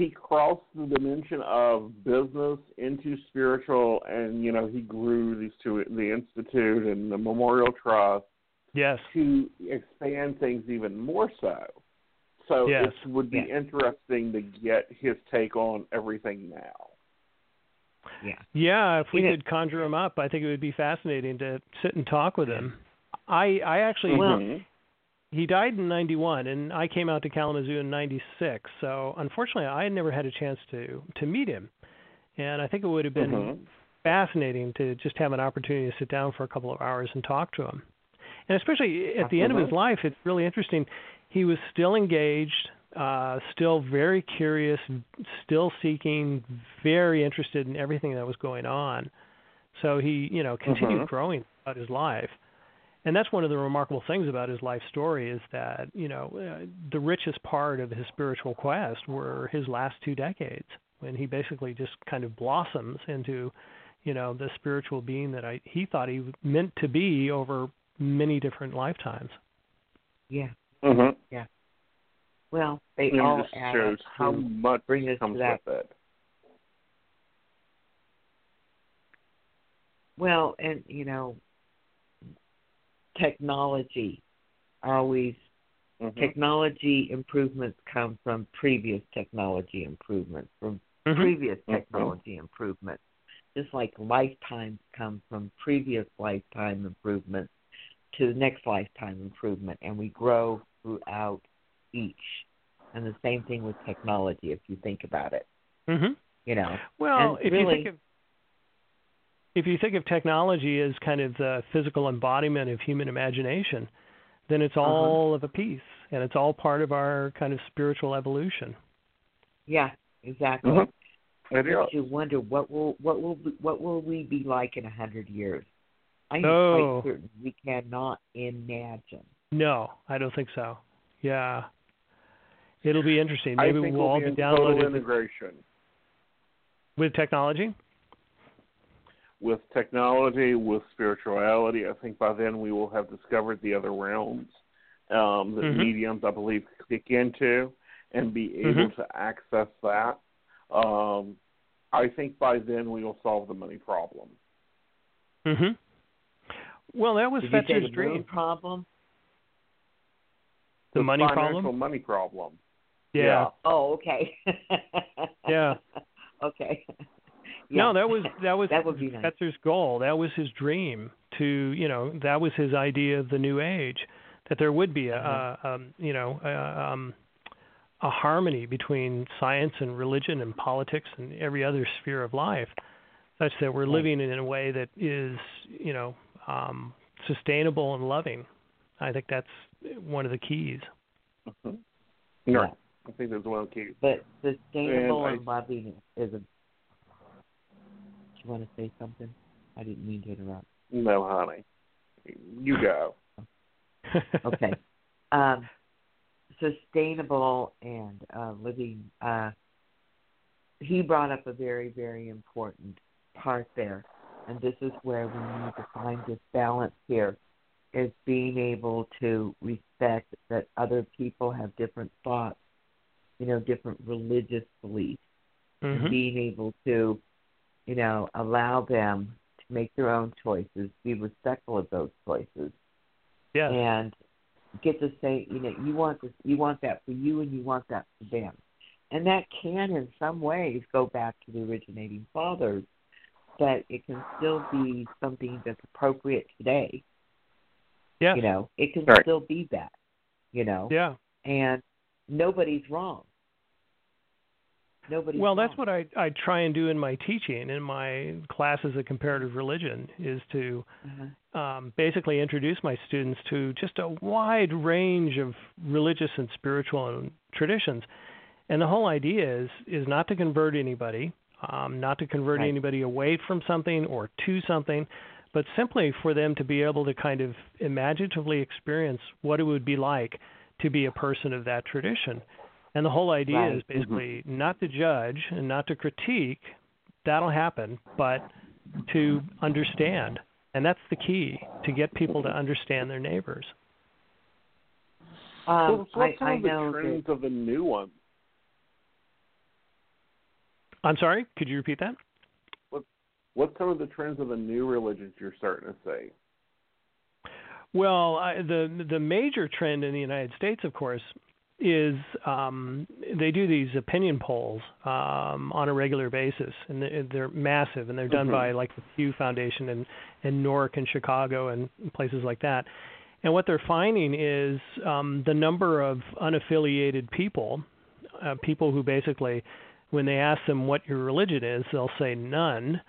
He crossed the dimension of business into spiritual, and you know he grew these two, the institute and the Memorial Trust, Yes. to expand things even more so. So Yes. it would be Yeah. interesting to get his take on everything now. yeah. Yeah, if we Yeah. could conjure him up, I think it would be fascinating to sit and talk with him. I I actually Well- Mhm. He died in 91 and I came out to Kalamazoo in 96. So unfortunately, I had never had a chance to to meet him. And I think it would have been Mhm. fascinating to just have an opportunity to sit down for a couple of hours and talk to him. And especially at the end of his life, it's really interesting. He was still engaged, uh, still very curious, still seeking, very interested in everything that was going on. So he, you know, continued Mhm. growing throughout his life. And that's one of the remarkable things about his life story is that, you know, uh, the richest part of his spiritual quest were his last two decades when he basically just kind of blossoms into, you know, the spiritual being that I he thought he meant to be over many different lifetimes. Yeah. Mhm. Yeah well, they And all it just add shows up how much bring us to comes that. with it. Well, and you know, technology always Mhm. technology improvements come from previous technology improvements, from Mm-hmm. previous Mhm. technology improvements. Just like lifetimes come from previous lifetime improvements to the next lifetime improvement, and we grow throughout each. And the same thing with technology, if you think about it. Mhm. You know, Well, And if really- you think of if you think of technology as kind of the physical embodiment of human imagination, then it's Uh-huh. all of a piece, and it's all part of our kind of spiritual evolution. yeah, exactly. Mhm. It makes you wonder what will what will what will we be like in a hundred years? I am Oh. quite certain we cannot imagine. No, I don't think so. Yeah, it'll be interesting. I Maybe think we'll we'll all be be in total downloaded with, integration with technology. With technology, with spirituality. I think by then we will have discovered the other realms um, that Mhm. mediums, I believe, kick into, and be able Mhm. to access that. Um, I think by then we will solve the money problem. hmm Well, that was Did you say Fetzer's the dream. problem? The money financial problem. money problem. Yeah. Oh, okay. Yeah. Okay. No, that was that was that would be nice. Fetzer's goal. That was his dream to you know that was his idea of the new age that there would be a, Uh-huh. a um, you know a, um, a harmony between science and religion and politics and every other sphere of life, such that we're living in a way that is you know um, sustainable and loving. I think that's one of the keys. Mhm. Yeah. Right. I think that's one of the keys. But sustainable And and, loving is a. Do you want to say something? I didn't mean to interrupt. No, honey. You go. Okay. um, sustainable and uh, living. Uh, he brought up a very, very important part there, and this is where we need to find this balance here. is being able to respect that other people have different thoughts, you know, different religious beliefs, Mhm. and being able to, you know, allow them to make their own choices, be respectful of those choices, Yes. and get to say, you know, you want this, you want that for you, and you want that for them, and that can, in some ways, go back to the originating fathers, but it can still be something that's appropriate today. Yes. You know, it can Right. still be that. You know, Yeah. and nobody's wrong. Nobody's Well, that's what I I try and do in my teaching in my classes of comparative religion is to Uh-huh. um, basically introduce my students to just a wide range of religious and spiritual traditions. And the whole idea is is not to convert anybody, um, not to convert Right. anybody away from something or to something, but simply for them to be able to kind of imaginatively experience what it would be like to be a person of that tradition. And the whole idea Right. is basically not to judge and not to critique. That'll happen, but to understand. And that's the key to get people to understand their neighbors. Um, so what's I, some I of the trends that, of the new ones? I'm sorry, could you repeat that? What What's some of the trends of the new religions you're starting to see? Well, I, the the major trend in the United States, of course, is um, they do these opinion polls um, on a regular basis, and they're, massive, and they're done Mhm. by like the Pew Foundation and and NORC and Chicago and places like that. And what they're finding is um, the number of unaffiliated people, uh, people who basically, when they ask them what your religion is, they'll say none.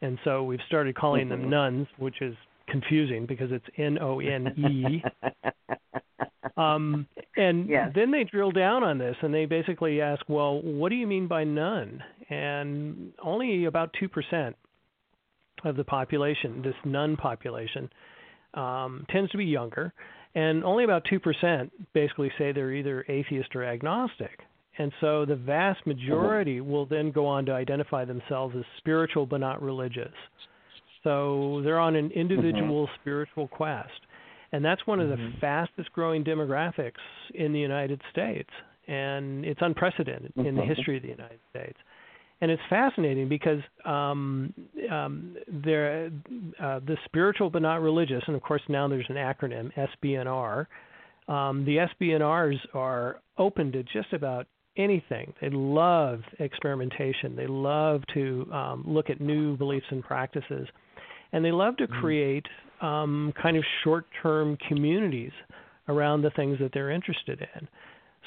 And so we've started calling them Mhm. nuns, which is confusing because it's N O N E. Um, and Yes. then they drill down on this and they basically ask, well, what do you mean by none? And only about 2% of the population, this nun population, um, tends to be younger. And only about 2% basically say they're either atheist or agnostic. And so the vast majority will then go on to identify themselves as spiritual but not religious. So they're on an individual spiritual quest. And that's one of the Mhm. fastest growing demographics in the United States. And it's unprecedented in the history of the United States. And it's fascinating because um, um, there, uh, the spiritual but not religious, and of course now there's an acronym SBNR. Um, the SBNRs are open to just about anything. They love experimentation. They love to um, look at new beliefs and practices, and they love to Mhm. create um, kind of short-term communities around the things that they're interested in.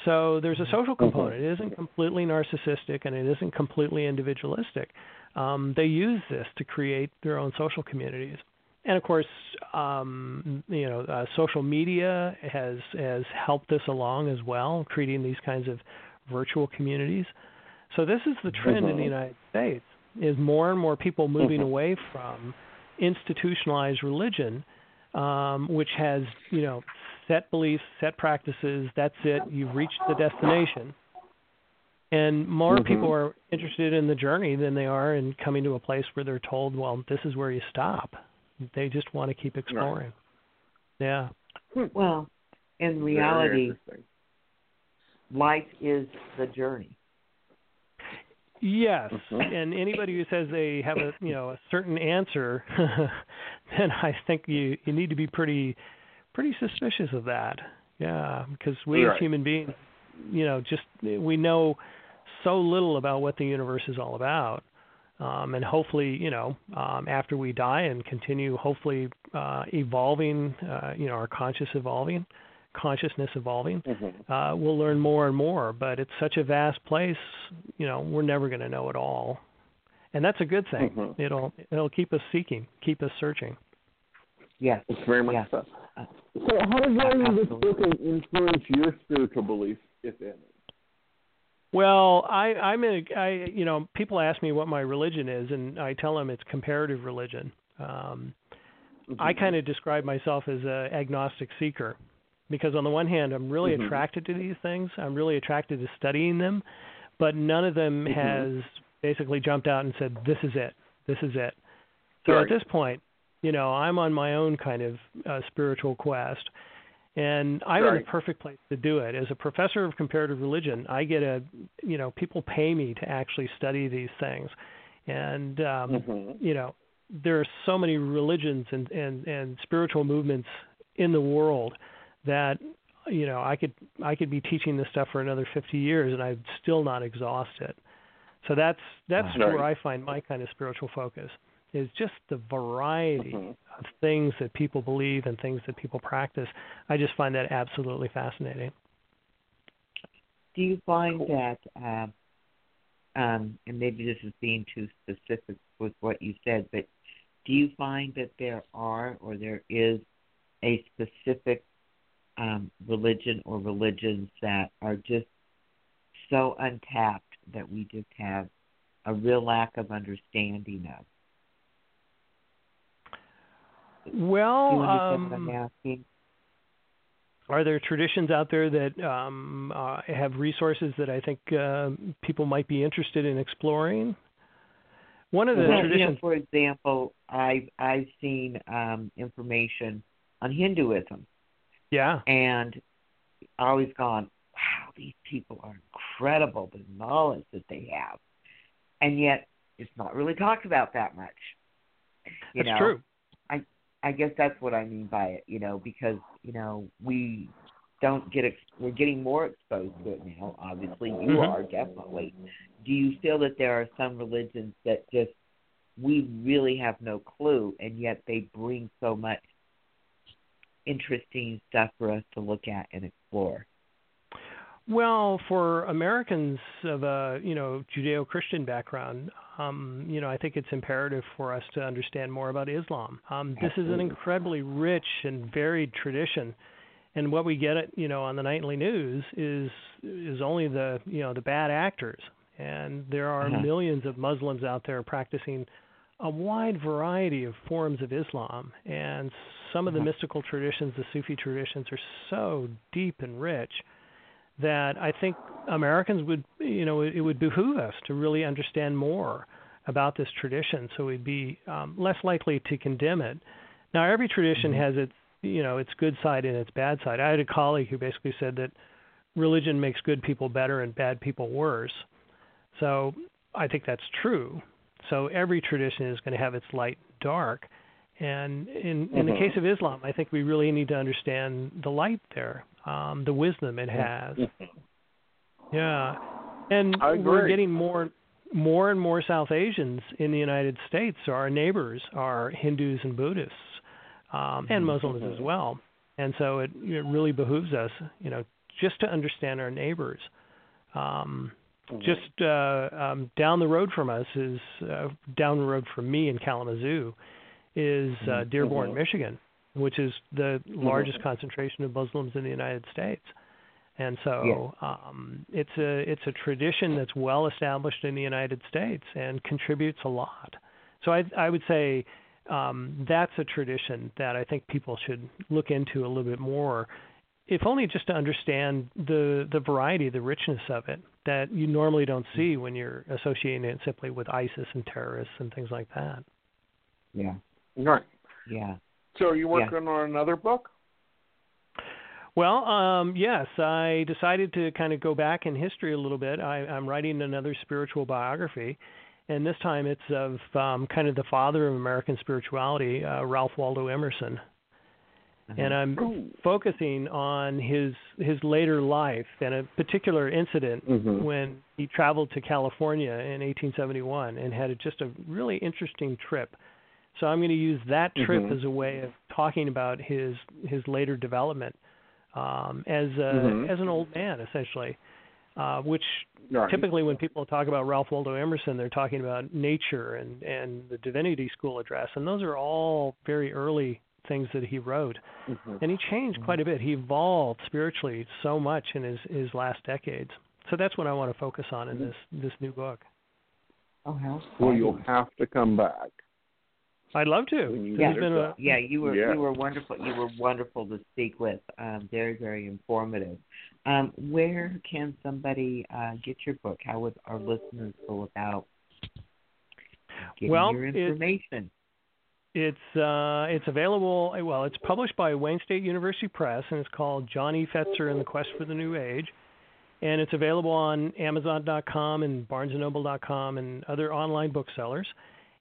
So there's a social component. It isn't completely narcissistic and it isn't completely individualistic. Um, they use this to create their own social communities. And of course, um, you know, uh, social media has has helped this along as well, creating these kinds of virtual communities. So this is the trend in the Mhm. United States: is more and more people moving Mhm. away from institutionalized religion, um, which has you know set beliefs, set practices. That's it. You've reached the destination. And more Mhm. people are interested in the journey than they are in coming to a place where they're told, "Well, this is where you stop." They just want to keep exploring. Yeah. well, in reality, life is the journey. Yes, Mhm. and anybody who says they have a you know a certain answer, then I think you you need to be pretty pretty suspicious of that. Yeah, because we Right. as human beings, you know, just we know so little about what the universe is all about, um, and hopefully, you know, um, after we die and continue, hopefully uh, evolving, uh, you know, our conscious evolving, consciousness evolving Mhm. uh, we'll learn more and more. But it's such a vast place, you know, we're never going to know it all, and that's a good thing. Mhm. It'll it'll keep us seeking, keep us searching. Yes. It's very much Yes. so. So, how does writing this book influence your spiritual beliefs, if any? Well, I I'm a I you know people ask me what my religion is, and I tell them it's comparative religion. Um, I Mhm. kind of describe myself as a agnostic seeker because on the one hand I'm really Mhm. attracted to these things. I'm really attracted to studying them, but none of them Mhm. has basically jumped out and said this is it. This is it. So Right. at this point, you know, I'm on my own kind of uh, spiritual quest. And I'm in Right. the perfect place to do it. As a professor of comparative religion, I get a, you know, people pay me to actually study these things. And, um, Mhm. you know, there are so many religions and, and, and spiritual movements in the world that you know I could I could be teaching this stuff for another 50 years and I'd still not exhaust it. So that's that's Right. where I find my kind of spiritual focus is just the variety Mhm. of things that people believe and things that people practice. I just find that absolutely fascinating. Do you find Cool. that, um, um, and maybe this is being too specific with what you said, but do you find that there are or there is a specific um, religion or religions that are just so untapped that we just have a real lack of understanding of? Well, Do you understand what um, are there traditions out there that um, uh, have resources that I think uh, people might be interested in exploring? One of the Well, you know, traditions, for example, I've I've seen um, information on Hinduism, yeah, and I always gone, wow, these people are incredible, the knowledge that they have, and yet it's not really talked about that much. You that's know? true. I I guess that's what I mean by it, you know, because you know we don't get ex- we're getting more exposed to it now. Obviously, you Mhm. are definitely. Do you feel that there are some religions that just we really have no clue, and yet they bring so much interesting stuff for us to look at and explore? Well, for Americans of a you know Judeo-Christian background, um, you know I think it's imperative for us to understand more about Islam. Um, this is an incredibly rich and varied tradition, and what we get at you know on the nightly news is is only the you know the bad actors, and there are Uh-huh. millions of Muslims out there practicing a wide variety of forms of Islam, and some of the Uh-huh. mystical traditions, the Sufi traditions, are so deep and rich that I think Americans would, you know, it would behoove us to really understand more about this tradition, so we'd be um, less likely to condemn it. Now, every tradition Mhm. has its, you know, its good side and its bad side. I had a colleague who basically said that religion makes good people better and bad people worse. So I think that's true. So every tradition is going to have its light and dark. And in in the Mhm. case of Islam, I think we really need to understand the light there, um, the wisdom it has. Yeah, and we're getting more, more and more South Asians in the United States. Our neighbors are Hindus and Buddhists, um, and Muslims as Mhm. well. And so it, it really behooves us, you know, just to understand our neighbors. Um, Mhm. just uh, um, down the road from us is uh, down the road from me in Kalamazoo is uh, Mhm. Dearborn, Mhm. Michigan, which is the largest concentration of Muslims in the United States. And so um, it's a it's a tradition that's well established in the United States and contributes a lot. So I I would say um, that's a tradition that I think people should look into a little bit more, if only just to understand the the variety, the richness of it that you normally don't see when you're associating it simply with ISIS and terrorists and things like that. Yeah, Right. yeah. So are you working on another book? Well, um, yes, I decided to kind of go back in history a little bit. I, I'm writing another spiritual biography, and this time it's of um, kind of the father of American spirituality, uh, Ralph Waldo Emerson. And I'm Ooh. focusing on his his later life and a particular incident Mhm. when he traveled to California in 1871 and had a, just a really interesting trip. So I'm going to use that trip Mhm. as a way of talking about his his later development um, as a, Mhm. as an old man, essentially. Uh, which Right. typically, when people talk about Ralph Waldo Emerson, they're talking about nature and and the Divinity School address, and those are all very early things that he wrote. Mhm. And he changed quite a bit. He evolved spiritually so much in his his last decades. So that's what I want to focus on in this this new book. Oh, how Well, you'll have to come back. I'd love to. Yeah. Been a, Yeah, you were Yeah. you were wonderful. You were wonderful to speak with. Um, very very informative. Um, where can somebody uh, get your book? How would our listeners go about getting Well, your it- information? it's uh, it's available. Well, it's published by Wayne State University Press, and it's called John E. Fetzer and the Quest for the New Age. And it's available on Amazon.com and BarnesandNoble.com and other online booksellers.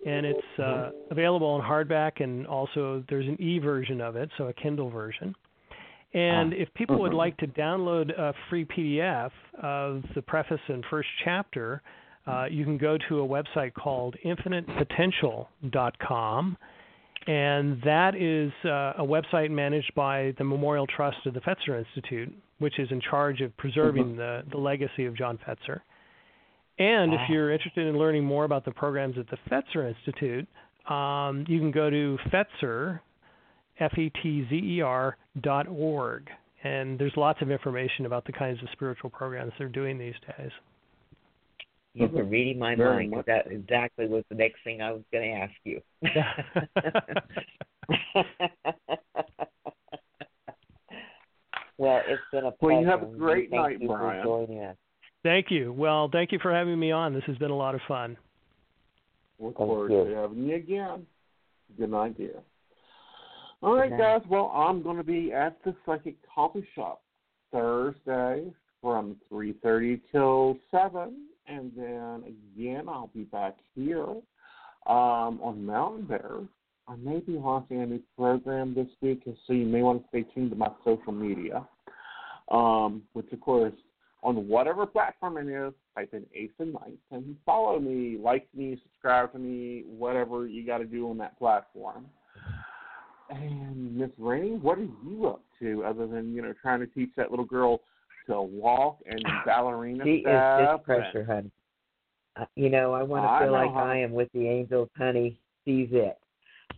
And it's uh, Mm-hmm. available in hardback, and also there's an e version of it, so a Kindle version. And Ah. if people would Mhm. like to download a free PDF of the preface and first chapter, uh, you can go to a website called infinitepotential.com. And that is uh, a website managed by the Memorial Trust of the Fetzer Institute, which is in charge of preserving the, the legacy of John Fetzer. And if you're interested in learning more about the programs at the Fetzer Institute, um, you can go to Fetzer, F E T Z E R dot org, and there's lots of information about the kinds of spiritual programs they're doing these days. You were reading my Very mind 'cause much. that exactly was the next thing I was going to ask you. well, it's been a pleasure. Well, you have a and great thank night, you Brian. For joining us. Thank you. Well, thank you for having me on. This has been a lot of fun. Look Thank forward to having you again. Good night, dear. All right, Good night. guys. Well, I'm going to be at the Psychic Coffee Shop Thursday from 3:30 till 7, and then again I'll be back here um, on Mountain Bear. I may be launching a new program this week, so you may want to stay tuned to my social media. Um, which, of course, on whatever platform it is, type in Aeson Knight and follow me, like me, subscribe to me, whatever you got to do on that platform. And Miss Rainey, what are you up to other than you know trying to teach that little girl to walk and ballerina She is stuff? just pressure, honey. Uh, you know, I want to I feel know like I am with the angels, honey. She's it.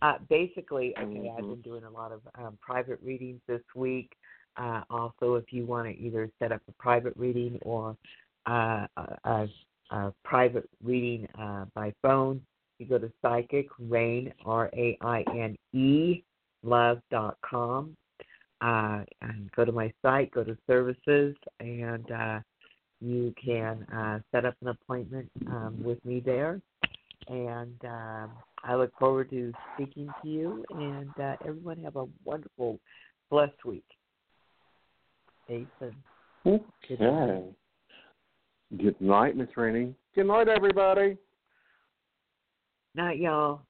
Uh, basically, okay, I've Mhm. been doing a lot of um, private readings this week. Uh, also, if you want to either set up a private reading or uh, a, a, private reading uh, by phone, you go to Psychic Raine R A I N E love dot com. Uh, and go to my site, go to services, and uh, you can uh, set up an appointment um, with me there. And um, I look forward to speaking to you. And uh, everyone have a wonderful, blessed week. Jason. Okay. Good night, Miss Rainey. Good night, everybody. Night, y'all.